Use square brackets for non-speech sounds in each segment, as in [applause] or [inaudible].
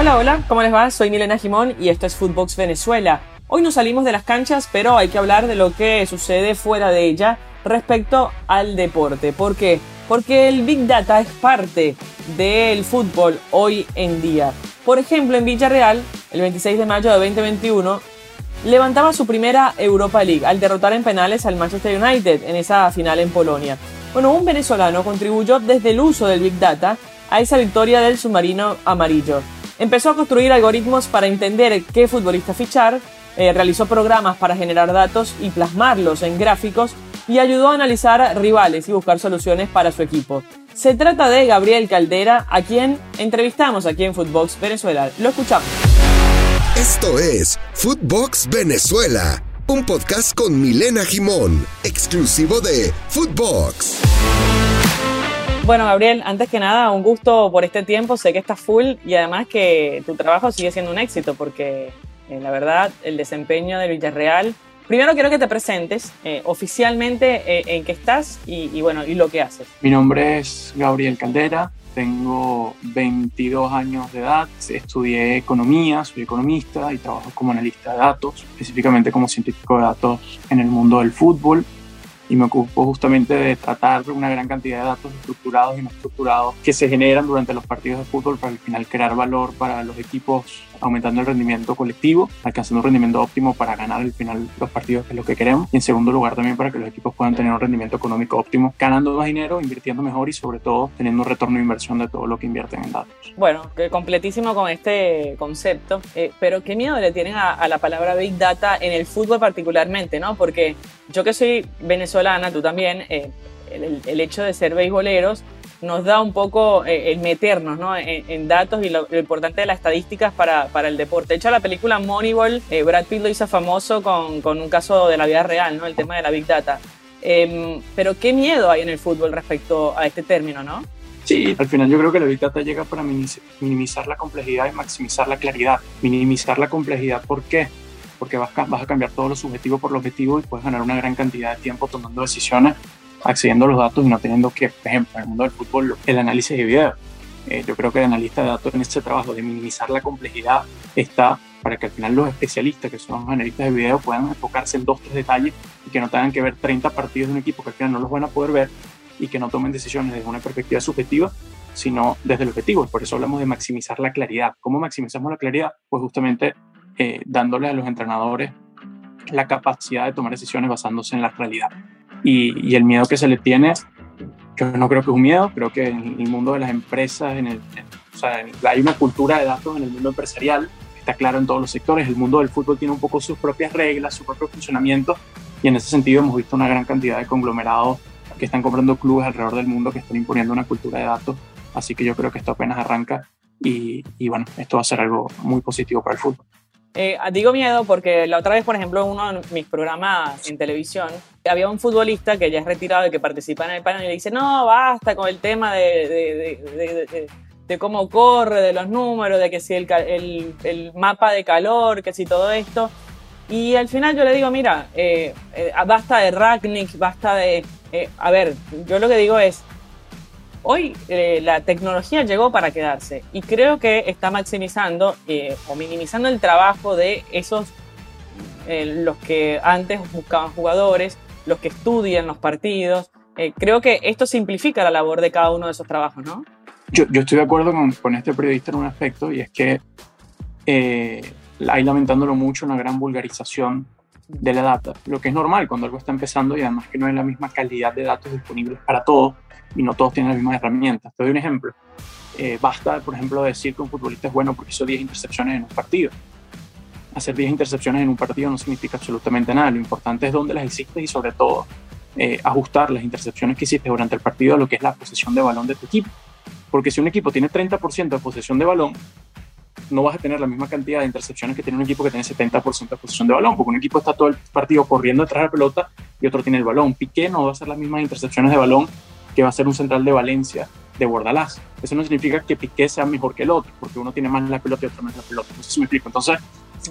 Hola, hola, ¿cómo les va? Soy Milena Jimón y esto es Footbox Venezuela. Hoy nos salimos de las canchas, pero hay que hablar de lo que sucede fuera de ella respecto al deporte. ¿Por qué? Porque el Big Data es parte del fútbol hoy en día. Por ejemplo, en Villarreal, el 26 de mayo de 2021, levantaba su primera Europa League al derrotar en penales al Manchester United en esa final en Polonia. Bueno, un venezolano contribuyó desde el uso del Big Data a esa victoria del submarino amarillo. Empezó a construir algoritmos para entender qué futbolista fichar, eh, realizó programas para generar datos y plasmarlos en gráficos y ayudó a analizar rivales y buscar soluciones para su equipo. Se trata de Gabriel Caldera, a quien entrevistamos aquí en Footbox Venezuela. Lo escuchamos. Esto es Footbox Venezuela, un podcast con Milena Jimón, exclusivo de Footbox. Bueno, Gabriel, antes que nada, un gusto por este tiempo. Sé que estás full y además que tu trabajo sigue siendo un éxito porque eh, la verdad, el desempeño de Villarreal. Primero quiero que te presentes eh, oficialmente eh, en qué estás y, bueno, y lo que haces. Mi nombre es Gabriel Caldera, tengo 22 años de edad, estudié economía, soy economista y trabajo como analista de datos, específicamente como científico de datos en el mundo del fútbol y me ocupo justamente de tratar una gran cantidad de datos estructurados y no estructurados que se generan durante los partidos de fútbol para al final crear valor para los equipos aumentando el rendimiento colectivo, alcanzando un rendimiento óptimo para ganar al final los partidos que es lo que queremos y en segundo lugar también para que los equipos puedan tener un rendimiento económico óptimo, ganando más dinero, invirtiendo mejor y sobre todo teniendo un retorno de inversión de todo lo que invierten en datos. Bueno, completísimo con este concepto, eh, pero qué miedo le tienen a, la palabra Big Data en el fútbol particularmente, ¿no? Porque yo que soy venezolana, tú también, eh, el, el hecho de ser beisboleros, nos da un poco eh, el meternos ¿no? en, datos y lo, importante de las estadísticas para, para, el deporte. De hecho, la película Moneyball, eh, Brad Pitt lo hizo famoso con, con, un caso de la vida real, ¿no? el tema de la Big Data. Em, pero qué miedo hay en el fútbol respecto a este término, ¿no? Sí, al final yo creo que la Big Data llega para minimizar la complejidad y maximizar la claridad. Minimizar la complejidad, ¿por qué? Porque vas, vas a cambiar todo lo subjetivo por lo objetivo y puedes ganar una gran cantidad de tiempo tomando decisiones accediendo a los datos y no teniendo que, por ejemplo, en el mundo del fútbol, el análisis de video. Eh, yo creo que el analista de datos en este trabajo de minimizar la complejidad está para que al final los especialistas, que son los analistas de video, puedan enfocarse en dos, tres detalles y que no tengan que ver 30 partidos de un equipo que al final no los van a poder ver y que no tomen decisiones desde una perspectiva subjetiva, sino desde el objetivo. Por eso hablamos de maximizar la claridad. ¿Cómo maximizamos la claridad? Pues justamente eh, dándole a los entrenadores la capacidad de tomar decisiones basándose en la realidad y, el miedo que se le tiene, yo no creo que es un miedo, creo que en el mundo de las empresas, en el, o sea, hay una cultura de datos en el mundo empresarial, está claro en todos los sectores, el mundo del fútbol tiene un poco sus propias reglas, su propio funcionamiento y en ese sentido hemos visto una gran cantidad de conglomerados que están comprando clubes alrededor del mundo que están imponiendo una cultura de datos, así que yo creo que esto apenas arranca y, y bueno, esto va a ser algo muy positivo para el fútbol. Eh, digo miedo porque la otra vez, por ejemplo, en uno de mis programas en televisión, había un futbolista que ya es retirado y que participa en el panel y le dice, no, basta con el tema de, de, cómo corre, de los números, de que si el, el, el, mapa de calor, que si todo esto. Y al final yo le digo, mira, eh, eh, basta de Ragnick, basta de... a ver, yo lo que digo es, Hoy eh, la tecnología llegó para quedarse y creo que está maximizando eh, o minimizando el trabajo de esos, eh, los que antes buscaban jugadores, los que estudian los partidos. creo que esto simplifica la labor de cada uno de esos trabajos, ¿no? Yo, estoy de acuerdo con, este periodista en un aspecto y es que hay lamentándolo mucho una gran vulgarización de la data, lo que es normal cuando algo está empezando y además que no es la misma calidad de datos disponibles para todos y no todos tienen las mismas herramientas. Te doy un ejemplo. Eh, basta, por ejemplo, decir que un futbolista es bueno porque hizo 10 intercepciones en un partido. Hacer 10 intercepciones en un partido no significa absolutamente nada. Lo importante es dónde las hiciste y sobre todo eh, ajustar las intercepciones que hiciste durante el partido a lo que es la posesión de balón de tu equipo. Porque si un equipo tiene 30% de posesión de balón, no vas a tener la misma cantidad de intercepciones que tiene un equipo que tiene 70% de posesión de balón, porque un equipo está todo el partido corriendo detrás de la pelota y otro tiene el balón. Piqué no va a hacer las mismas intercepciones de balón que va a ser un central de Valencia de Bordalás. Eso no significa que Piqué sea mejor que el otro, porque uno tiene más la pelota y otro menos la pelota. No sé si me explico. Entonces,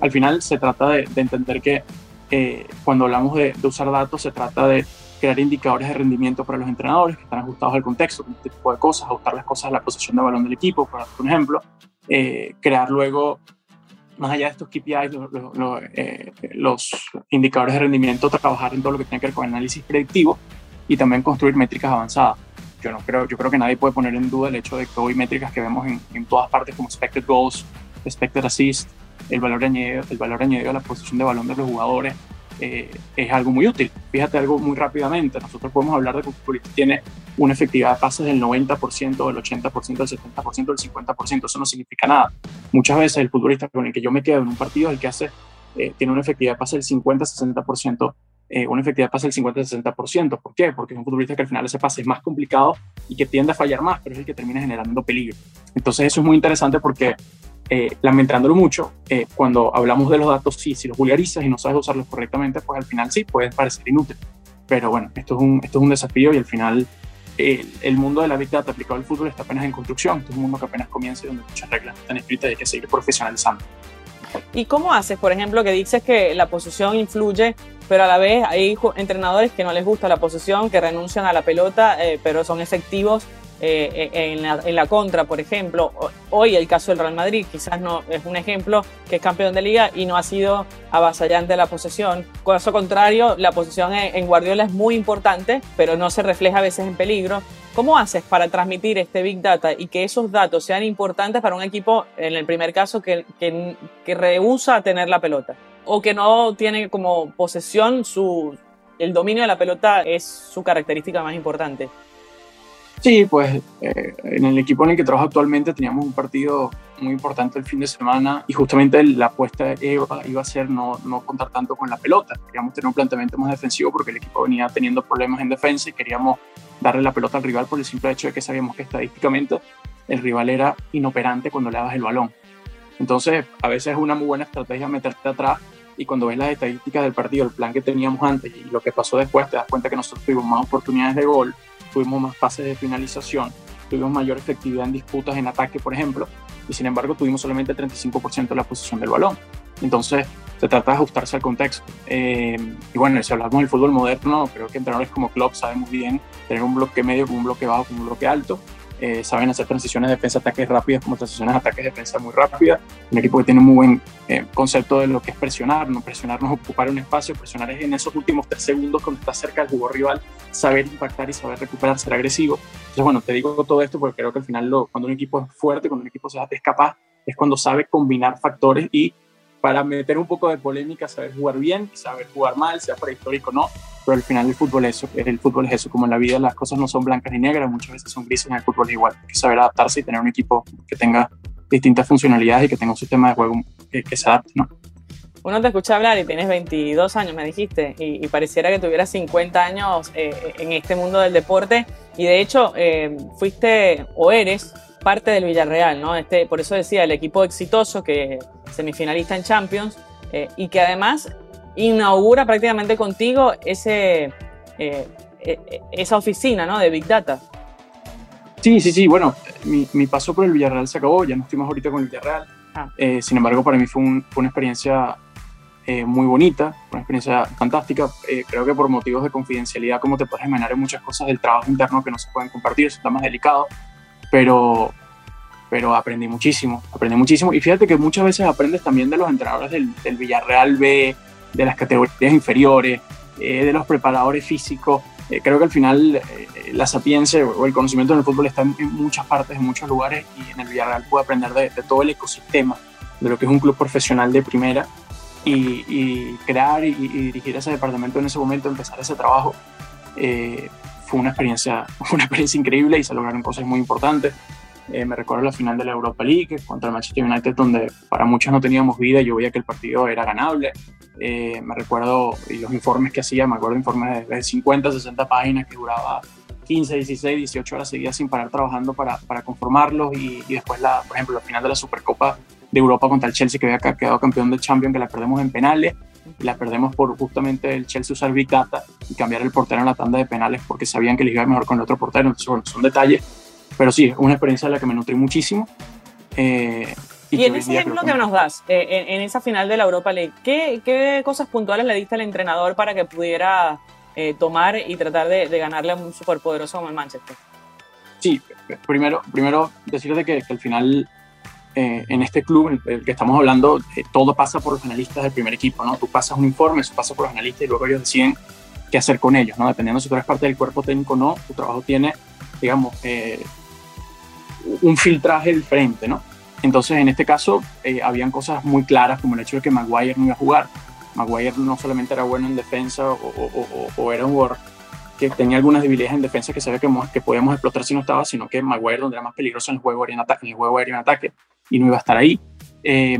al final se trata de, entender que eh, cuando hablamos de, usar datos, se trata de crear indicadores de rendimiento para los entrenadores que están ajustados al contexto, con este tipo de cosas, ajustar las cosas a la posición de balón del equipo, por ejemplo, eh, crear luego, más allá de estos KPIs, eh, los indicadores de rendimiento, trabajar en todo lo que tiene que ver con análisis predictivo y también construir métricas avanzadas. Yo, no creo, yo creo que nadie puede poner en duda el hecho de que hoy métricas que vemos en, en todas partes como expected goals, expected assist, el valor añadido, el valor añadido a la posición de balón de los jugadores, eh, es algo muy útil. Fíjate algo muy rápidamente, nosotros podemos hablar de que futbolista tiene una efectividad de pases del 90%, del 80%, del 70%, del 50%, eso no significa nada. Muchas veces el futbolista con el que yo me quedo en un partido es el que hace, eh, tiene una efectividad de pase del 50-60%, eh, una efectividad de pase del 50-60%. ¿Por qué? Porque es un futbolista que al final ese pase es más complicado y que tiende a fallar más, pero es el que termina generando peligro. Entonces eso es muy interesante porque eh, lamentándolo mucho, eh, cuando hablamos de los datos, sí, si los vulgarizas y no sabes usarlos correctamente, pues al final sí, puede parecer inútil. Pero bueno, esto es un, esto es un desafío y al final el mundo de la Big Data aplicado al fútbol está apenas en construcción. Esto es un mundo que apenas comienza y donde muchas reglas están escritas y hay que seguir profesionalizando. ¿Y cómo haces, por ejemplo, que dices que la posición influye, pero a la vez hay entrenadores que no les gusta la posición, que renuncian a la pelota, eh, pero son efectivos eh, en, la, en, la, contra, por ejemplo. Hoy el caso del Real Madrid quizás no es un ejemplo que es campeón de liga y no ha sido avasallante la posesión. Caso contrario, la posesión en, Guardiola es muy importante, pero no se refleja a veces en peligro. ¿Cómo haces para transmitir este Big Data y que esos datos sean importantes para un equipo, en el primer caso, que, que, que rehúsa tener la pelota? O que no tiene como posesión su, el dominio de la pelota es su característica más importante. Sí, pues eh, en el equipo en el que trabajo actualmente teníamos un partido muy importante el fin de semana y justamente la apuesta iba, iba a ser no, no contar tanto con la pelota. Queríamos tener un planteamiento más defensivo porque el equipo venía teniendo problemas en defensa y queríamos darle la pelota al rival por el simple hecho de que sabíamos que estadísticamente el rival era inoperante cuando le dabas el balón. Entonces, a veces es una muy buena estrategia meterte atrás y cuando ves las estadísticas del partido, el plan que teníamos antes y lo que pasó después, te das cuenta que nosotros tuvimos más oportunidades de gol tuvimos más fases de finalización, tuvimos mayor efectividad en disputas en ataque, por ejemplo, y sin embargo tuvimos solamente el 35% de la posición del balón. Entonces, se trata de ajustarse al contexto. Eh, y bueno, si hablamos del fútbol moderno, creo que entrenadores como Klopp saben muy bien tener un bloque medio con un bloque bajo con un bloque alto eh, saben hacer transiciones de defensa-ataques rápidas como transiciones de ataques de defensa muy rápidas. Un equipo que tiene un muy buen eh, concepto de lo que es presionar, no presionar no ocupar un espacio, presionar es en esos últimos tres segundos cuando estás cerca del jugador rival, saber impactar y saber recuperar, ser agresivo. Entonces, bueno, te digo todo esto porque creo que al final lo, cuando un equipo es fuerte, cuando un equipo es capaz, es cuando sabe combinar factores y para meter un poco de polémica, saber jugar bien, saber jugar mal, sea prehistórico o no, pero al final el fútbol es eso, el fútbol es eso, como en la vida las cosas no son blancas ni negras, muchas veces son grises, en el fútbol es igual, hay que saber adaptarse y tener un equipo que tenga distintas funcionalidades y que tenga un sistema de juego que, se adapte, ¿no? Uno te escucha hablar y tienes 22 años, me dijiste, y, pareciera que tuvieras 50 años eh, en este mundo del deporte, y de hecho eh, fuiste o eres parte del Villarreal, ¿no? Este, por eso decía, el equipo exitoso que semifinalista en Champions eh, y que además inaugura prácticamente contigo ese, eh, eh, esa oficina ¿no? de Big Data. Sí, sí, sí. Bueno, mi, mi, paso por el Villarreal se acabó, ya no estoy más ahorita con el Villarreal. Ah. sin embargo, para mí fue, fue una experiencia muy bonita, una experiencia fantástica. creo que por motivos de confidencialidad, como te puedes imaginar, hay muchas cosas del trabajo interno que no se pueden compartir, eso está más delicado pero, pero aprendí muchísimo, aprendí muchísimo. Y fíjate que muchas veces aprendes también de los entrenadores del, del Villarreal B, de las categorías inferiores, eh, de los preparadores físicos. Eh, creo que al final eh, la sapiencia o el conocimiento en el fútbol está en, muchas partes, en muchos lugares, y en el Villarreal pude aprender de, todo el ecosistema, de lo que es un club profesional de primera, y, crear y, y, dirigir ese departamento en ese momento, empezar ese trabajo fue una experiencia, [laughs] una experiencia increíble y se lograron cosas muy importantes. Eh, me recuerdo la final de la Europa League contra el Manchester United, donde para muchos no teníamos vida. Yo veía que el partido era ganable. Eh, me recuerdo y los informes que hacía, me acuerdo informes de 50, 60 páginas que duraba 15, 16, 18 horas seguidas sin parar trabajando para, para conformarlos. Y, y, después, la, por ejemplo, la final de la Supercopa de Europa contra el Chelsea, que había quedado campeón del Champions, que la perdemos en penales la perdemos por justamente el Chelsea usar Big Data y cambiar el portero en la tanda de penales porque sabían que les iba mejor con el otro portero. Entonces, bueno, son detalles, pero sí, es una experiencia de la que me nutrí muchísimo. Eh, y, en ese ejemplo que, nos das, eh, en, esa final de la Europa League, ¿qué, ¿qué, cosas puntuales le diste al entrenador para que pudiera eh, tomar y tratar de, ganarle a un superpoderoso como el Manchester? Sí, primero, primero decirte que, que al final eh, en este club, el, que estamos hablando, eh, todo pasa por los analistas del primer equipo, ¿no? Tú pasas un informe, eso pasa por los analistas y luego ellos deciden qué hacer con ellos, ¿no? Dependiendo si tú eres parte del cuerpo técnico o no, tu trabajo tiene, digamos, eh, un filtraje diferente, ¿no? Entonces, en este caso, habían cosas muy claras, como el hecho de que Maguire no iba a jugar. Maguire no solamente era bueno en defensa o, o era un jugador que tenía algunas debilidades en defensa que sabía que, que podíamos explotar si no estaba, sino que Maguire, donde era más peligroso en el juego aéreo en ataque, en el juego aéreo en ataque, y no iba a estar ahí. Eh,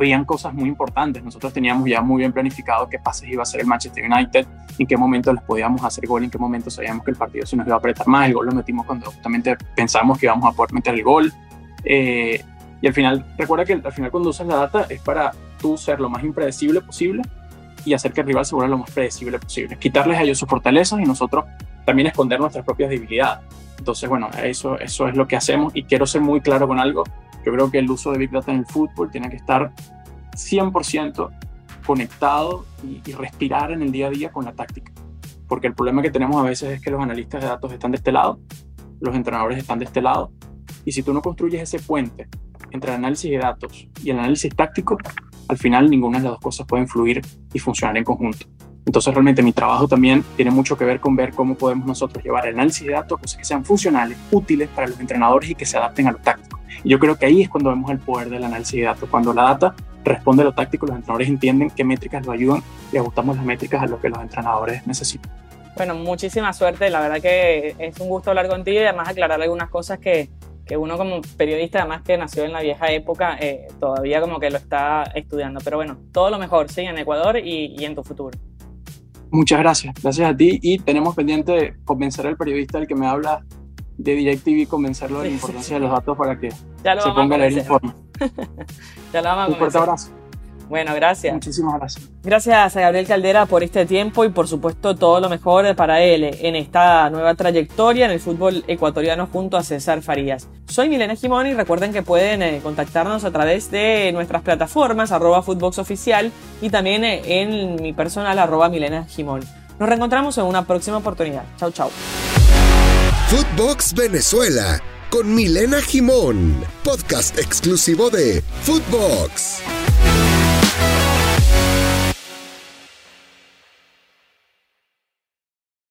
habían cosas muy importantes. Nosotros teníamos ya muy bien planificado qué pases iba a hacer el Manchester United, en qué momento les podíamos hacer gol, en qué momento sabíamos que el partido se nos iba a apretar más. El gol lo metimos cuando justamente pensamos que íbamos a poder meter el gol. Eh, y al final, recuerda que al final cuando usas la data es para tú ser lo más impredecible posible y hacer que el rival se vuelva lo más predecible posible. Quitarles a ellos sus fortalezas y nosotros también esconder nuestras propias debilidades. Entonces, bueno, eso, es lo que hacemos y quiero ser muy claro con algo. Yo creo que el uso de Big Data en el fútbol tiene que estar 100% conectado y, respirar en el día a día con la táctica. Porque el problema que tenemos a veces es que los analistas de datos están de este lado, los entrenadores están de este lado, y si tú no construyes ese puente entre el análisis de datos y el análisis táctico, al final ninguna de las dos cosas pueden fluir y funcionar en conjunto. Entonces realmente mi trabajo también tiene mucho que ver con ver cómo podemos nosotros llevar el análisis de datos a cosas que sean funcionales, útiles para los entrenadores y que se adapten a lo táctico. Y yo creo que ahí es cuando vemos el poder del análisis de datos, cuando la data responde a lo táctico, los entrenadores entienden qué métricas lo ayudan y ajustamos las métricas a lo que los entrenadores necesitan. Bueno, muchísima suerte, la verdad que es un gusto hablar contigo y además aclarar algunas cosas que, que uno como periodista, además que nació en la vieja época, eh, todavía como que lo está estudiando. Pero bueno, todo lo mejor, sí, en Ecuador y, y en tu futuro. Muchas gracias, gracias a ti y tenemos pendiente convencer al periodista del que me habla de DirecTV, convencerlo de la [laughs] importancia de los datos para que se ponga a leer el informe. [laughs] ya lo vamos a Un fuerte abrazo. Bueno, gracias. Muchísimas gracias. Gracias a Gabriel Caldera por este tiempo y por supuesto todo lo mejor para él en esta nueva trayectoria en el fútbol ecuatoriano junto a César Farías. Soy Milena Jimón y recuerden que pueden eh, contactarnos a través de nuestras plataformas arroba Oficial y también eh, en mi personal arroba Milena Jimón. Nos reencontramos en una próxima oportunidad. Chau, chau. Footbox Venezuela con Milena Jimón, podcast exclusivo de Footbox.